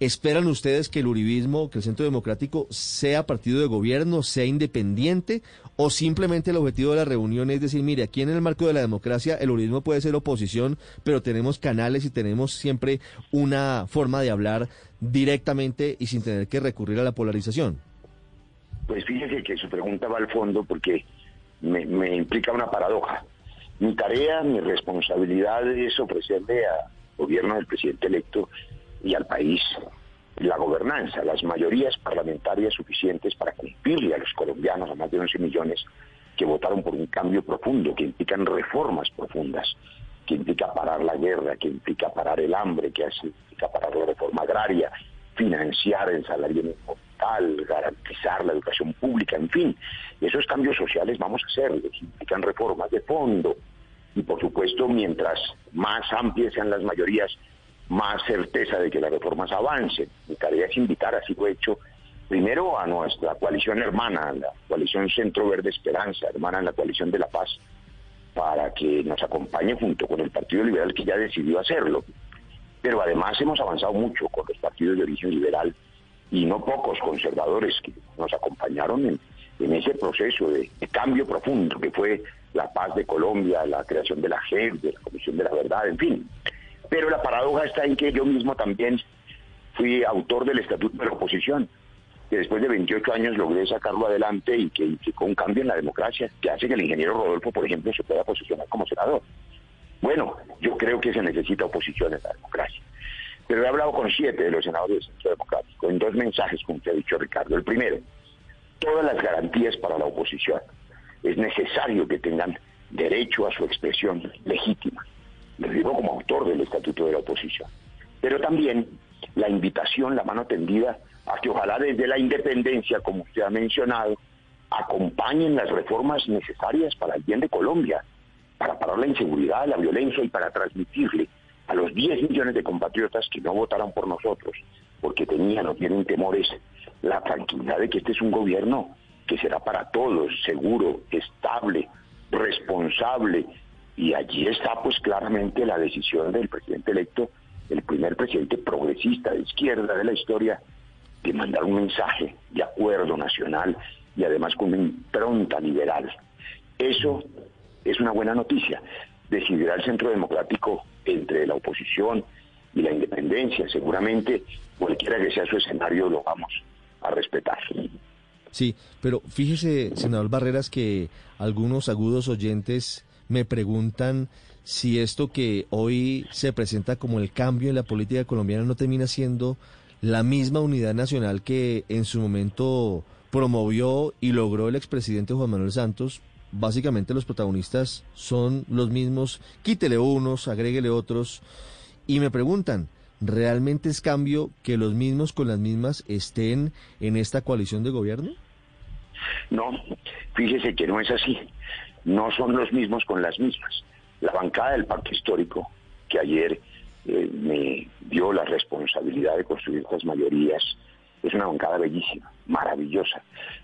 ¿Esperan ustedes que el Uribismo, que el Centro Democrático sea partido de gobierno, sea independiente o simplemente el objetivo de la reunión es decir, mire, aquí en el marco de la democracia el Uribismo puede ser oposición, pero tenemos canales y tenemos siempre una forma de hablar directamente y sin tener que recurrir a la polarización? Pues fíjese que su pregunta va al fondo porque me, me implica una paradoja. Mi tarea, mi responsabilidad es ofrecerle al gobierno del presidente electo y al país la gobernanza, las mayorías parlamentarias suficientes para cumplirle a los colombianos, a más de 11 millones, que votaron por un cambio profundo, que implican reformas profundas, que implica parar la guerra, que implica parar el hambre, que implica parar la reforma agraria, financiar el salario mínimo garantizar la educación pública, en fin. Esos cambios sociales vamos a hacerlos, implican reformas de fondo. Y por supuesto, mientras más amplias sean las mayorías, más certeza de que las reformas avancen. Mi tarea es invitar, así lo he hecho, primero a nuestra coalición hermana, la coalición Centro Verde Esperanza, hermana en la coalición de la paz, para que nos acompañe junto con el Partido Liberal que ya decidió hacerlo. Pero además hemos avanzado mucho con los partidos de origen liberal y no pocos conservadores que nos acompañaron en, ese proceso de, de, cambio profundo que fue la paz de Colombia, la creación de la JEP, de la Comisión de la Verdad, en fin. Pero la paradoja está en que yo mismo también fui autor del Estatuto de la Oposición, que después de 28 años logré sacarlo adelante y que implicó un cambio en la democracia, que hace que el ingeniero Rodolfo, por ejemplo, se pueda posicionar como senador. Bueno, yo creo que se necesita oposición en la democracia. Pero he hablado con siete de los senadores del Centro Democrático en dos mensajes, como te ha dicho Ricardo. El primero, todas las garantías para la oposición. Es necesario que tengan derecho a su expresión legítima lo digo como autor del Estatuto de la Oposición. Pero también la invitación, la mano tendida a que ojalá desde la independencia, como usted ha mencionado, acompañen las reformas necesarias para el bien de Colombia, para parar la inseguridad, la violencia y para transmitirle a los 10 millones de compatriotas que no votaron por nosotros, porque tenían o tienen temores, la tranquilidad de que este es un gobierno que será para todos, seguro, estable, responsable, y allí está pues claramente la decisión del presidente electo, el primer presidente progresista de izquierda de la historia, de mandar un mensaje de acuerdo nacional y además con una impronta liberal. Eso es una buena noticia. Decidirá el centro democrático entre la oposición y la independencia. Seguramente cualquiera que sea su escenario lo vamos a respetar. Sí, pero fíjese, senador Barreras, que algunos agudos oyentes me preguntan si esto que hoy se presenta como el cambio en la política colombiana no termina siendo la misma unidad nacional que en su momento promovió y logró el expresidente Juan Manuel Santos. Básicamente los protagonistas son los mismos, quítele unos, agréguele otros, y me preguntan, ¿realmente es cambio que los mismos con las mismas estén en esta coalición de gobierno? No, fíjese que no es así no son los mismos con las mismas. La bancada del Pacto Histórico, que ayer eh, me dio la responsabilidad de construir estas mayorías, es una bancada bellísima, maravillosa.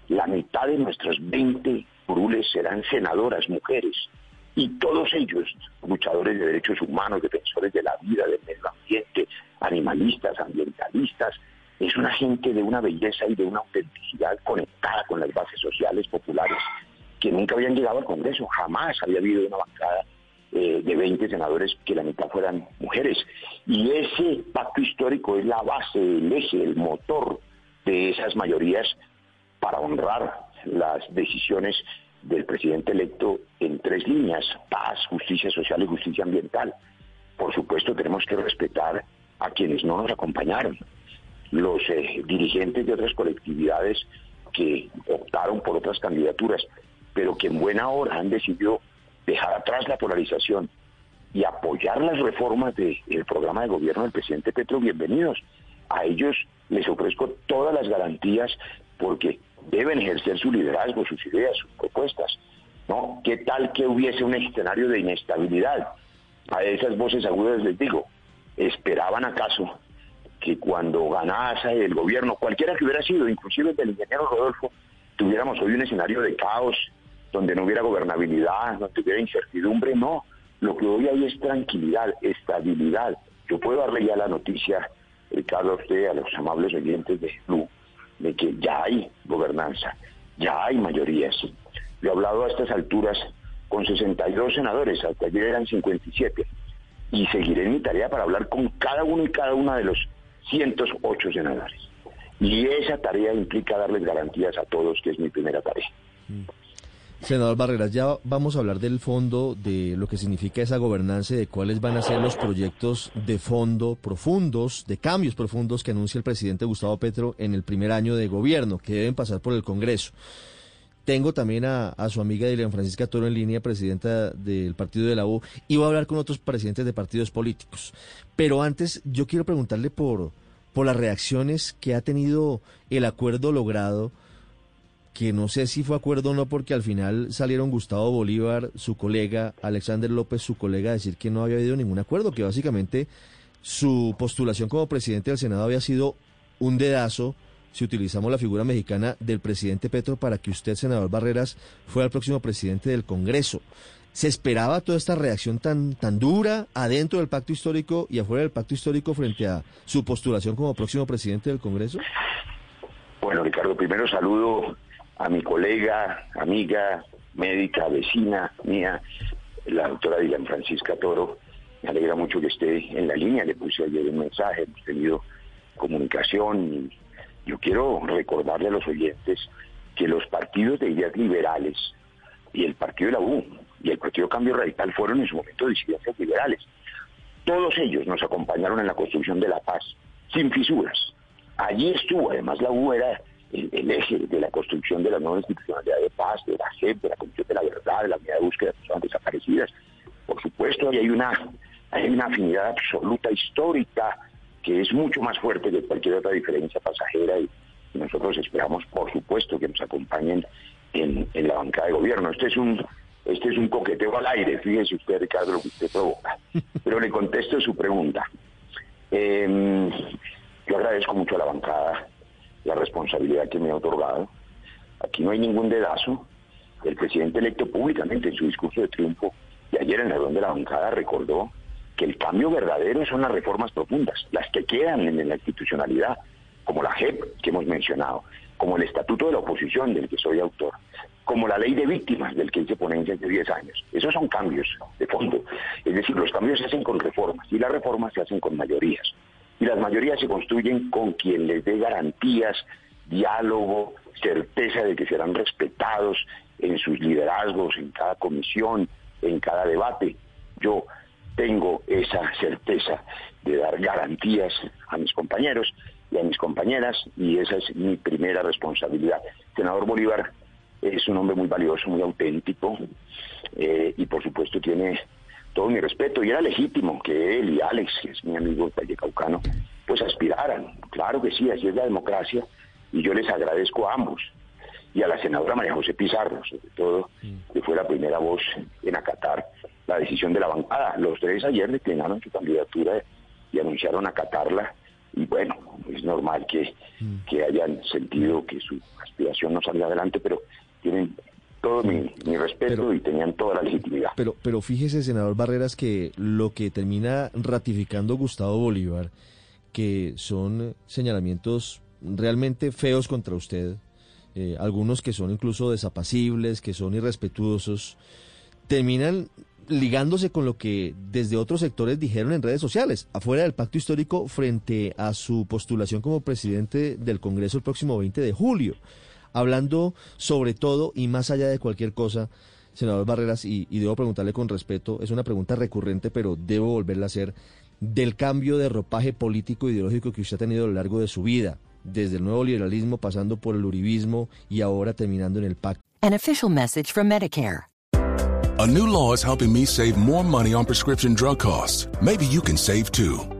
La mitad de nuestros 20 curules serán senadoras mujeres y todos ellos luchadores de derechos humanos, defensores de la vida, del medio ambiente, animalistas, ambientalistas. Es una gente de una belleza y de una autenticidad conectada con las bases sociales populares que nunca habían llegado al Congreso, jamás había habido una bancada eh, de 20 senadores que la mitad fueran mujeres. Y ese pacto histórico es la base, el eje, el motor de esas mayorías para honrar las decisiones del presidente electo en tres líneas, paz, justicia social y justicia ambiental. Por supuesto tenemos que respetar a quienes no nos acompañaron, los eh, dirigentes de otras colectividades que optaron por otras candidaturas pero que en buena hora han decidido dejar atrás la polarización y apoyar las reformas del programa de gobierno del presidente Petro, bienvenidos. a ellos les ofrezco todas las garantías porque deben ejercer su liderazgo, sus ideas, sus propuestas. ¿no? ¿Qué tal que hubiese un escenario de inestabilidad? A esas voces agudas les digo, ¿esperaban acaso que cuando ganase el gobierno, cualquiera que hubiera sido, inclusive el del ingeniero Rodolfo, tuviéramos hoy un escenario de caos, donde no hubiera gobernabilidad, donde hubiera incertidumbre? No, lo que hoy hay es tranquilidad, estabilidad. Yo puedo darle ya la noticia, Ricardo, a usted, a los amables oyentes de Blue, de que ya hay gobernanza, ya hay mayorías. Yo he hablado a estas alturas con 62 senadores, hasta ayer eran 57, y seguiré mi tarea para hablar con cada uno y cada una de los 108 senadores. Y esa tarea implica darles garantías a todos, que es mi primera tarea. Mm. Senador Barreras, ya vamos a hablar del fondo, de lo que significa esa gobernanza y de cuáles van a ser los proyectos de fondo profundos, de cambios profundos que anuncia el presidente Gustavo Petro en el primer año de gobierno, que deben pasar por el Congreso. Tengo también a, su amiga Dilian Francisca Toro en línea, presidenta del partido de la U, y voy a hablar con otros presidentes de partidos políticos. Pero antes, yo quiero preguntarle por las reacciones que ha tenido el acuerdo logrado que no sé si fue acuerdo o no, porque al final salieron Gustavo Bolívar, su colega, Alexander López, su colega, a decir que no había habido ningún acuerdo, que básicamente su postulación como presidente del Senado había sido un dedazo, si utilizamos la figura mexicana del presidente Petro, para que usted, senador Barreras, fuera el próximo presidente del Congreso. ¿Se esperaba toda esta reacción tan, tan dura adentro del pacto histórico y afuera del pacto histórico frente a su postulación como próximo presidente del Congreso? Bueno, Ricardo, primero saludo a mi colega, amiga, médica, vecina mía, la doctora Dilan Francisca Toro. Me alegra mucho que esté en la línea, le puse ayer un mensaje, hemos tenido comunicación yo quiero recordarle a los oyentes que los partidos de ideas liberales y el partido de la U y el partido Cambio Radical fueron en su momento disidencias liberales. Todos ellos nos acompañaron en la construcción de la paz, sin fisuras. Allí estuvo, además la U era el, eje de la construcción de la nueva institucionalidad de paz, de la JEP, de la Comisión de la Verdad, de la Unidad de Búsqueda de Personas Desaparecidas. Por supuesto, hay una, hay una afinidad absoluta histórica que es mucho más fuerte que cualquier otra diferencia pasajera y, nosotros esperamos, por supuesto, que nos acompañen en, la bancada de gobierno. Este es un este es un coqueteo al aire, fíjese usted, Ricardo, lo que usted provoca. Pero le contesto su pregunta. Em, yo agradezco mucho a la bancada la responsabilidad que me ha otorgado. Aquí no hay ningún dedazo. El presidente electo públicamente en su discurso de triunfo y ayer en la ronda de la bancada recordó que el cambio verdadero son las reformas profundas, las que quedan en la institucionalidad, como la JEP que hemos mencionado, como el Estatuto de la Oposición del que soy autor, como la Ley de Víctimas del que hice ponencia hace 10 años. Esos son cambios de fondo. Es decir, los cambios se hacen con reformas y las reformas se hacen con mayorías y las mayorías se construyen con quien les dé garantías, diálogo, certeza de que serán respetados en sus liderazgos, en cada comisión, en cada debate. Yo tengo esa certeza de dar garantías a mis compañeros y a mis compañeras y esa es mi primera responsabilidad. senador Bolívar es un hombre muy valioso, muy auténtico eh, y por supuesto tiene todo mi respeto, y era legítimo que él y Alex, que es mi amigo Caucano, pues aspiraran. Claro que sí, así es la democracia, y yo les agradezco a ambos. Y a la senadora María José Pizarro, sobre todo, que fue la primera voz en acatar la decisión de la bancada. Los tres ayer declinaron su candidatura y anunciaron acatarla. Y bueno, es normal que, que hayan sentido que su aspiración no salga adelante, pero tienen todo mi, respeto y tenían toda la legitimidad. Pero, pero fíjese, senador Barreras, que lo que termina ratificando Gustavo Bolívar, que son señalamientos realmente feos contra usted, eh, algunos que son incluso desapacibles, que son irrespetuosos, terminan ligándose con lo que desde otros sectores dijeron en redes sociales, afuera del pacto histórico, frente a su postulación como presidente del Congreso el próximo 20 de julio hablando sobre todo y más allá de cualquier cosa, senador Barreras, y, debo preguntarle con respeto, es una pregunta recurrente, pero debo volverla a hacer, del cambio de ropaje político e ideológico que usted ha tenido a lo largo de su vida, desde el nuevo liberalismo pasando por el uribismo y ahora terminando en el pacto. An official message from Medicare. A new law is helping me save more money on prescription drug costs. Maybe you can save too.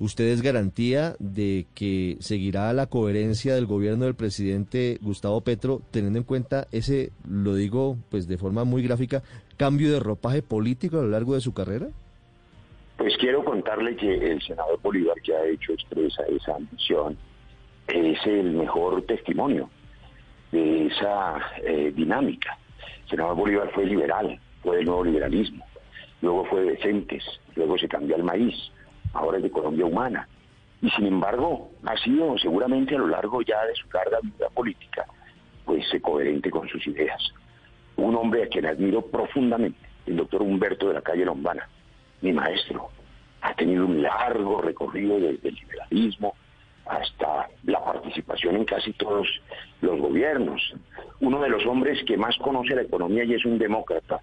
¿Usted es garantía de que seguirá la coherencia del gobierno del presidente Gustavo Petro, teniendo en cuenta ese, lo digo pues de forma muy gráfica, cambio de ropaje político a lo largo de su carrera? Pues quiero contarle que el senador Bolívar que ha hecho expresa esa ambición es el mejor testimonio de esa eh, dinámica. El senador Bolívar fue liberal, fue del nuevo liberalismo, luego fue de decentes, luego se cambió al maíz ahora es de Colombia Humana. Y sin embargo, ha sido seguramente a lo largo ya de su larga vida política, pues coherente con sus ideas. Un hombre a quien admiro profundamente, el doctor Humberto de la calle Lombana, mi maestro. Ha tenido un largo recorrido desde el liberalismo hasta la participación en casi todos los gobiernos. Uno de los hombres que más conoce la economía y es un demócrata.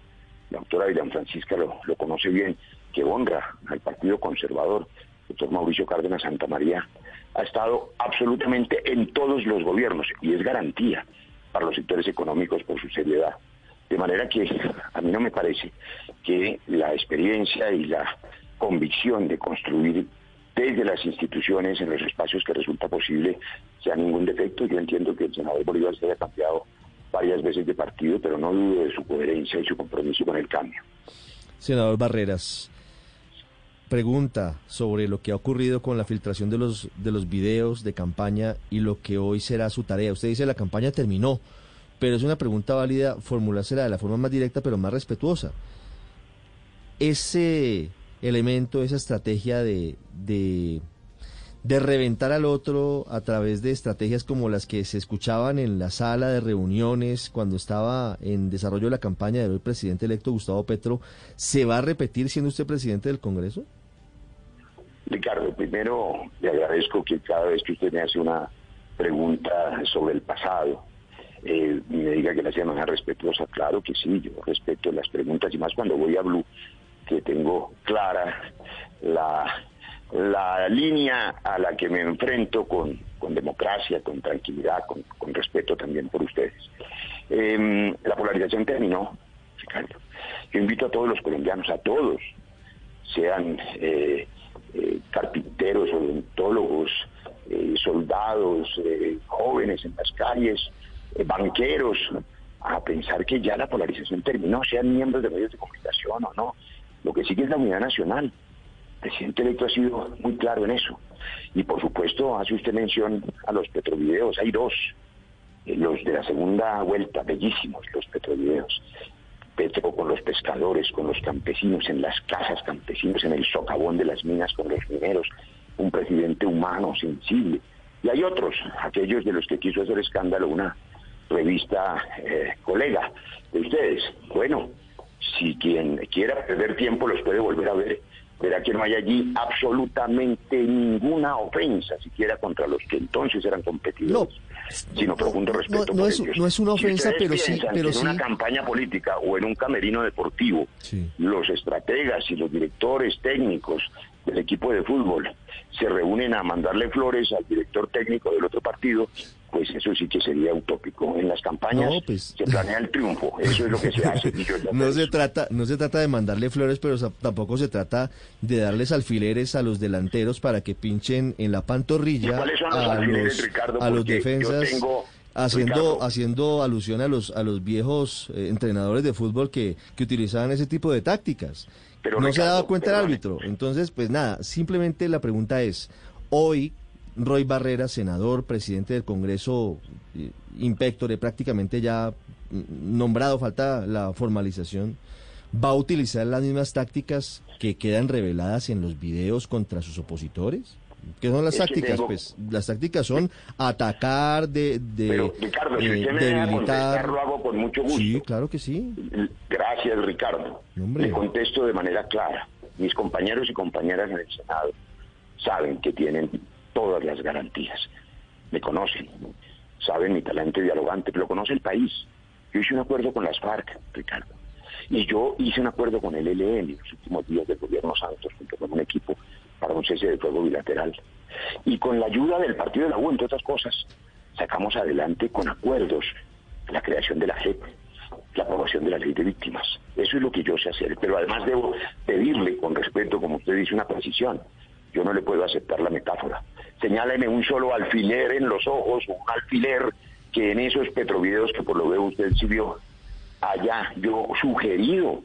La doctora Villan Francisca lo, lo conoce bien que honra al Partido Conservador, el doctor Mauricio Cárdenas Santa María, ha estado absolutamente en todos los gobiernos y es garantía para los sectores económicos por su seriedad. De manera que a mí no me parece que la experiencia y la convicción de construir desde las instituciones en los espacios que resulta posible sea ningún defecto. Yo entiendo que el senador Bolívar se haya cambiado varias veces de partido, pero no dudo de su coherencia y su compromiso con el cambio. Senador Barreras, pregunta sobre lo que ha ocurrido con la filtración de los, de los videos de campaña y lo que hoy será su tarea. Usted dice la campaña terminó, pero es una pregunta válida formulársela de la forma más directa pero más respetuosa. Ese elemento, esa estrategia de, de, de reventar al otro a través de estrategias como las que se escuchaban en la sala de reuniones cuando estaba en desarrollo de la campaña del presidente electo Gustavo Petro, ¿se va a repetir siendo usted presidente del Congreso? Ricardo, primero le agradezco que cada vez que usted me hace una pregunta sobre el pasado, eh, me diga que la sea más respetuosa. Claro que sí, yo respeto las preguntas y más cuando voy a Blue, que tengo clara la, la línea a la que me enfrento con, con democracia, con tranquilidad, con, respeto también por ustedes. Eh, la polarización terminó. Yo invito a todos los colombianos, a todos, sean... Eh, eh, carpinteros, odontólogos, eh, soldados, eh, jóvenes en las calles, banqueros, a pensar que ya la polarización terminó, sean miembros de medios de comunicación o no. Lo que sigue es la unidad nacional. El presidente electo ha sido muy claro en eso. Y por supuesto, hace usted mención a los petrovideos. Hay dos, los de la segunda vuelta, bellísimos los petrovideos. Petro con los pescadores, con los campesinos, en las casas campesinos, en el socavón de las minas con los mineros, un presidente humano, sensible. Y hay otros, aquellos de los que quiso hacer escándalo una revista eh, colega de ustedes. Bueno, si quien quiera perder tiempo los puede volver a ver, verá que no hay allí absolutamente ninguna ofensa, siquiera contra los que entonces eran competidores. No sino profundo respeto no, es, no es una ofensa, pero sí, pero en una campaña política o en un camerino deportivo, los estrategas y los directores técnicos del equipo de fútbol se reúnen a mandarle flores al director técnico del otro partido, pues eso sí que sería utópico. En las campañas pues, se planea el triunfo, eso es lo que se hace. no se trata, no se trata de mandarle flores, pero tampoco se trata de darles alfileres a los delanteros para que pinchen en la pantorrilla a los, a los defensas. haciendo haciendo alusión a los a los viejos eh, entrenadores de fútbol que, que utilizaban ese tipo de tácticas no se ha dado cuenta el árbitro. Entonces, pues nada, simplemente la pregunta es, hoy Roy Barrera, senador, presidente del Congreso, eh, impectore, prácticamente ya mm, nombrado, falta la formalización, ¿va a utilizar las mismas tácticas que quedan reveladas en los videos contra sus opositores? ¿Qué son las tácticas? Pues las tácticas son atacar, de, de Pero, Ricardo, si usted me debilitar. lo hago con mucho gusto. Sí, claro que sí. Gracias, Ricardo. Le contesto de manera clara. Mis compañeros y compañeras en el Senado saben que tienen todas las garantías. Me conocen. saben mi talento dialogante, lo conoce el país. Yo hice un acuerdo con las FARC, Ricardo. Y yo hice un acuerdo con el ELN en los últimos días del gobierno Santos, junto con un equipo para un cese de fuego bilateral. Y con la ayuda del Partido de la U, entre otras cosas, sacamos adelante con acuerdos la creación de la JEP, la aprobación de la ley de víctimas. Eso es lo que yo sé hacer. Pero además debo pedirle con respeto, como usted dice, una precisión. Yo no le puedo aceptar la metáfora. Señáleme un solo alfiler en los ojos un alfiler que en esos petrovideos que por lo veo usted sí vio haya yo sugerido.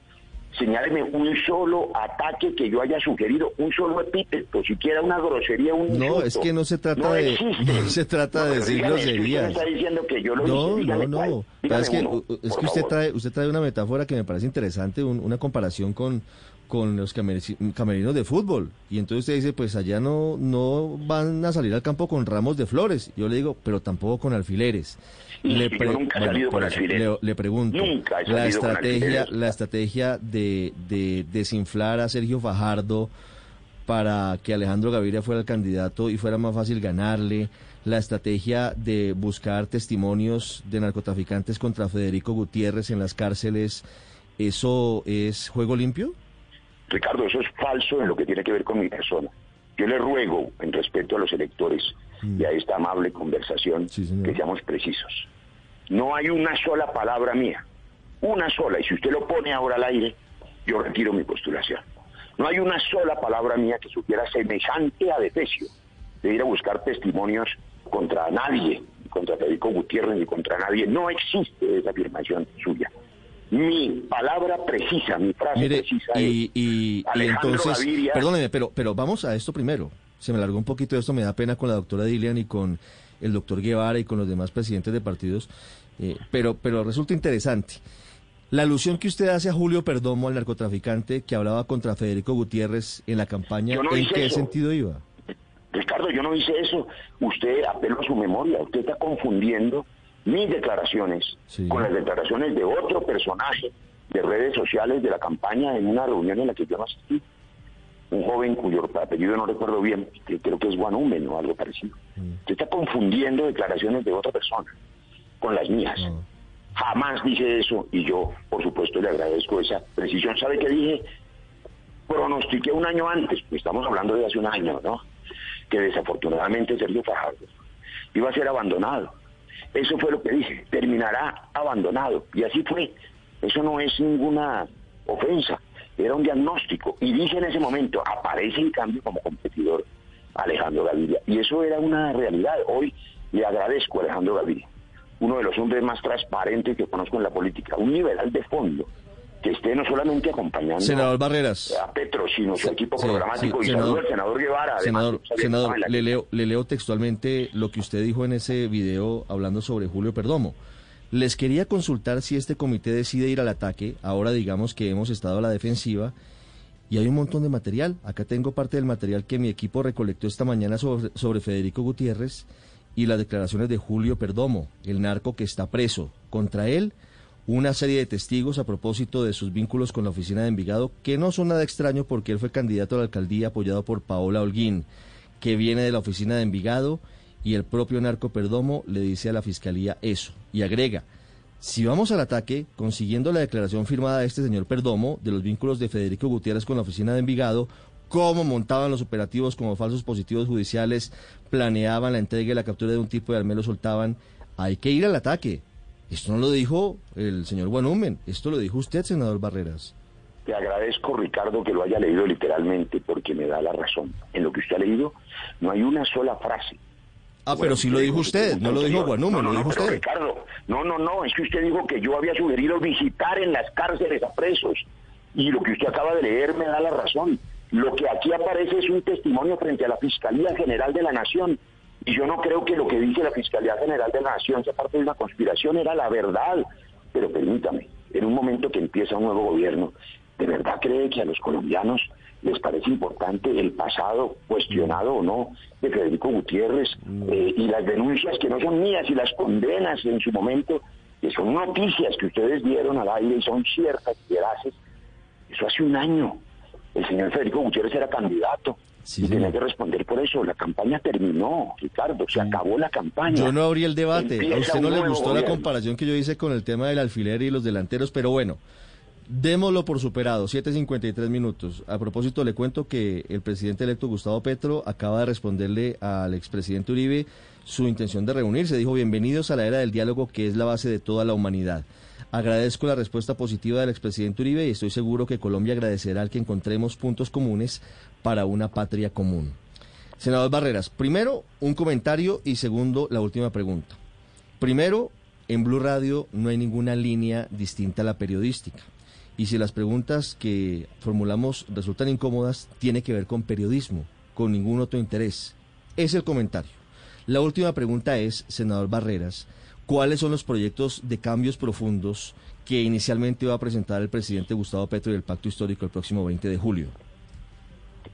Señáleme un solo ataque que yo haya sugerido, un solo epíteto, siquiera una grosería, un No, es que no se trata de no se trata de decir groserías. está diciendo que yo lo no, no, no, es que, es que usted trae usted trae una metáfora que me parece interesante, una comparación con con los camerinos de fútbol. Y entonces usted dice, pues allá no, no van a salir al campo con ramos de flores. Yo le digo, pero tampoco con alfileres. le, le, pregunto, la estrategia, la estrategia de, de desinflar a Sergio Fajardo para que Alejandro Gaviria fuera el candidato y fuera más fácil ganarle, la estrategia de buscar testimonios de narcotraficantes contra Federico Gutiérrez en las cárceles, ¿eso es juego limpio? Ricardo, eso es falso en lo que tiene que ver con mi persona. Yo le ruego, en respeto a los electores y a mm. esta amable conversación, que seamos precisos. No hay una sola palabra mía, una sola, y si usted lo pone ahora al aire, yo retiro mi postulación. No hay una sola palabra mía que supiera semejante a Defecio de ir a buscar testimonios contra nadie, contra Federico Gutiérrez ni contra nadie. No existe esa afirmación suya mi palabra precisa, mi frase precisa y, y, entonces, perdóneme, pero, pero vamos a esto primero. Se me largó un poquito esto, me da pena con la doctora Dilian y con el doctor Guevara y con los demás presidentes de partidos, eh, pero, pero resulta interesante. La alusión que usted hace a Julio Perdomo, al narcotraficante que hablaba contra Federico Gutiérrez en la campaña, ¿en qué sentido iba? Ricardo, yo no hice eso. Usted apelo a su memoria, usted está confundiendo mis declaraciones con las declaraciones de otro personaje de redes sociales de la campaña en una reunión en la que yo no asistí. Un joven cuyo apellido no recuerdo bien, que creo que es Guanumen o algo parecido. Mm. Usted está confundiendo declaraciones de otra persona con las mías. Jamás dije eso y yo, por supuesto, le agradezco esa precisión. ¿Sabe qué dije? Pronostiqué un año antes, pues estamos hablando de hace un año, ¿no? Que desafortunadamente Sergio Fajardo iba a ser abandonado eso fue lo que dije, terminará abandonado. Y así fue. Eso no es ninguna ofensa, era un diagnóstico. Y dije en ese momento, aparece en cambio como competidor Alejandro Gaviria. Y eso era una realidad. Hoy le agradezco a Alejandro Gaviria, uno de los hombres más transparentes que conozco en la política, un liberal de fondo que esté no solamente acompañando senador Barreras. a Petro, sino su equipo programático y senador, al senador Guevara. senador, senador le, leo, le leo textualmente lo que usted dijo en ese video hablando sobre Julio Perdomo. Les quería consultar si este comité decide ir al ataque, ahora digamos que hemos estado a la defensiva, y hay un montón de material. Acá tengo parte del material que mi equipo recolectó esta mañana sobre, sobre Federico Gutiérrez y las declaraciones de Julio Perdomo, el narco que está preso. Contra él una serie de testigos a propósito de sus vínculos con la oficina de Envigado, que no son nada extraño porque él fue candidato a la alcaldía apoyado por Paola Holguín, que viene de la oficina de Envigado, y el propio narco Perdomo le dice a la fiscalía eso, y agrega, si vamos al ataque, consiguiendo la declaración firmada de este señor Perdomo de los vínculos de Federico Gutiérrez con la oficina de Envigado, cómo montaban los operativos como falsos positivos judiciales, planeaban la entrega y la captura de un tipo y al menos soltaban, hay que ir al ataque, esto no lo dijo el señor Guanumen, esto lo dijo usted, senador Barreras. Te agradezco, Ricardo, que lo haya leído literalmente porque me da la razón. En lo que usted ha leído no hay una sola frase. Ah, pero sí lo dijo usted, no lo dijo Guanumen, lo dijo usted. Ricardo, no, no, no, es que usted dijo que yo había sugerido visitar en las cárceles a presos. Y lo que usted acaba de leer me da la razón. Lo que aquí aparece es un testimonio frente a la Fiscalía General de la Nación y yo no creo que lo que dice la Fiscalía General de la Nación sea parte de una conspiración, era la verdad. Pero permítame, en un momento que empieza un nuevo gobierno, ¿de verdad cree que a los colombianos les parece importante el pasado, cuestionado o no, de Federico Gutiérrez eh, y las denuncias que no son mías y las condenas en su momento, que son noticias que ustedes dieron al aire y son ciertas y veraces? Eso hace un año. El señor Federico Gutiérrez era candidato y tenía que responder por eso. La campaña terminó, Ricardo, se acabó la campaña. Yo no abrí el debate. a usted no le gustó la comparación que yo hice con el tema del alfiler y los delanteros, pero bueno. Démoslo por superado, 7.53 minutos. A propósito, le cuento que el presidente electo Gustavo Petro acaba de responderle al expresidente Uribe su intención de reunirse. Dijo, bienvenidos a la era del diálogo que es la base de toda la humanidad. Agradezco la respuesta positiva del expresidente Uribe y estoy seguro que Colombia agradecerá al que encontremos puntos comunes para una patria común. Senador Barreras, primero un comentario y segundo la última pregunta. Primero, en Blue Radio no hay ninguna línea distinta a la periodística. Y si las preguntas que formulamos resultan incómodas, tiene que ver con periodismo, con ningún otro interés. Es el comentario. La última pregunta es, senador Barreras, ¿cuáles son los proyectos de cambios profundos que inicialmente va a presentar el presidente Gustavo Petro y el Pacto Histórico el próximo 20 de julio?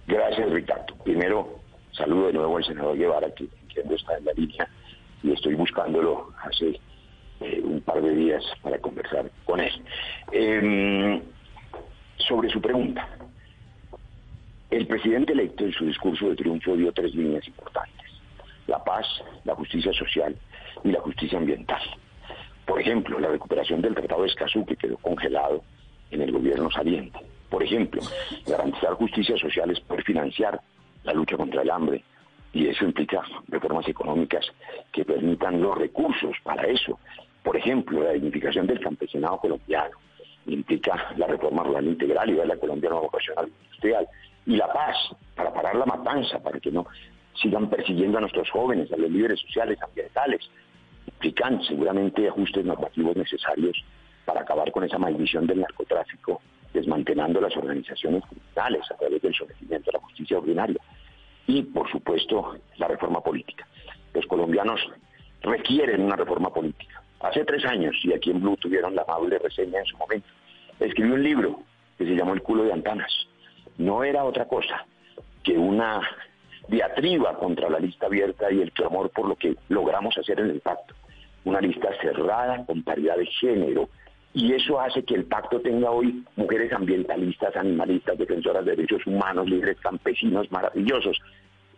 Gracias, Ricardo. Primero, saludo de nuevo al senador Guevara, que, que está en la línea, y estoy buscándolo hace eh, un par de días para conversar con él. Em, sobre su pregunta, el presidente electo en su discurso de triunfo dio tres líneas importantes, la paz, la justicia social y la justicia ambiental. Por ejemplo, la recuperación del Tratado de Escazú que quedó congelado en el gobierno saliente. Por ejemplo, garantizar justicia social es poder financiar la lucha contra el hambre y eso implica reformas económicas que permitan los recursos para eso por ejemplo, la dignificación del campesinado colombiano implica la reforma rural integral y de la Colombia nueva vocacional industrial. Y la paz, para parar la matanza, para que no sigan persiguiendo a nuestros jóvenes, a los líderes sociales, ambientales. Implican seguramente ajustes normativos necesarios para acabar con esa maldición del narcotráfico, desmantelando las organizaciones criminales a través del sometimiento a la justicia ordinaria. Y, por supuesto, la reforma política. Los colombianos requieren una reforma política hace tres años, y aquí en Blue tuvieron la amable reseña en su momento, escribió un libro que se llamó El culo de Antanas. No era otra cosa que una diatriba contra la lista abierta y el clamor por lo que logramos hacer en el pacto. Una lista cerrada con paridad de género. Y eso hace que el pacto tenga hoy mujeres ambientalistas, animalistas, defensoras de derechos humanos, líderes campesinos maravillosos.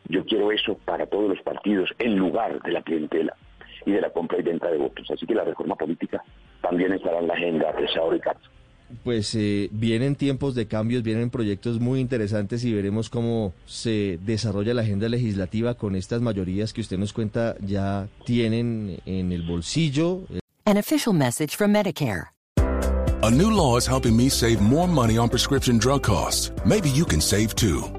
Yo quiero eso para todos los partidos en lugar de la clientela y de la compra y venta de votos. Así que la reforma política también estará en la agenda, apreciado Ricardo. Pues eh, vienen tiempos de cambios, vienen proyectos muy interesantes y veremos cómo se desarrolla la agenda legislativa con estas mayorías que usted nos cuenta ya tienen en el bolsillo. An official message from Medicare. A new law is helping me save more money on prescription drug costs. Maybe you can save too.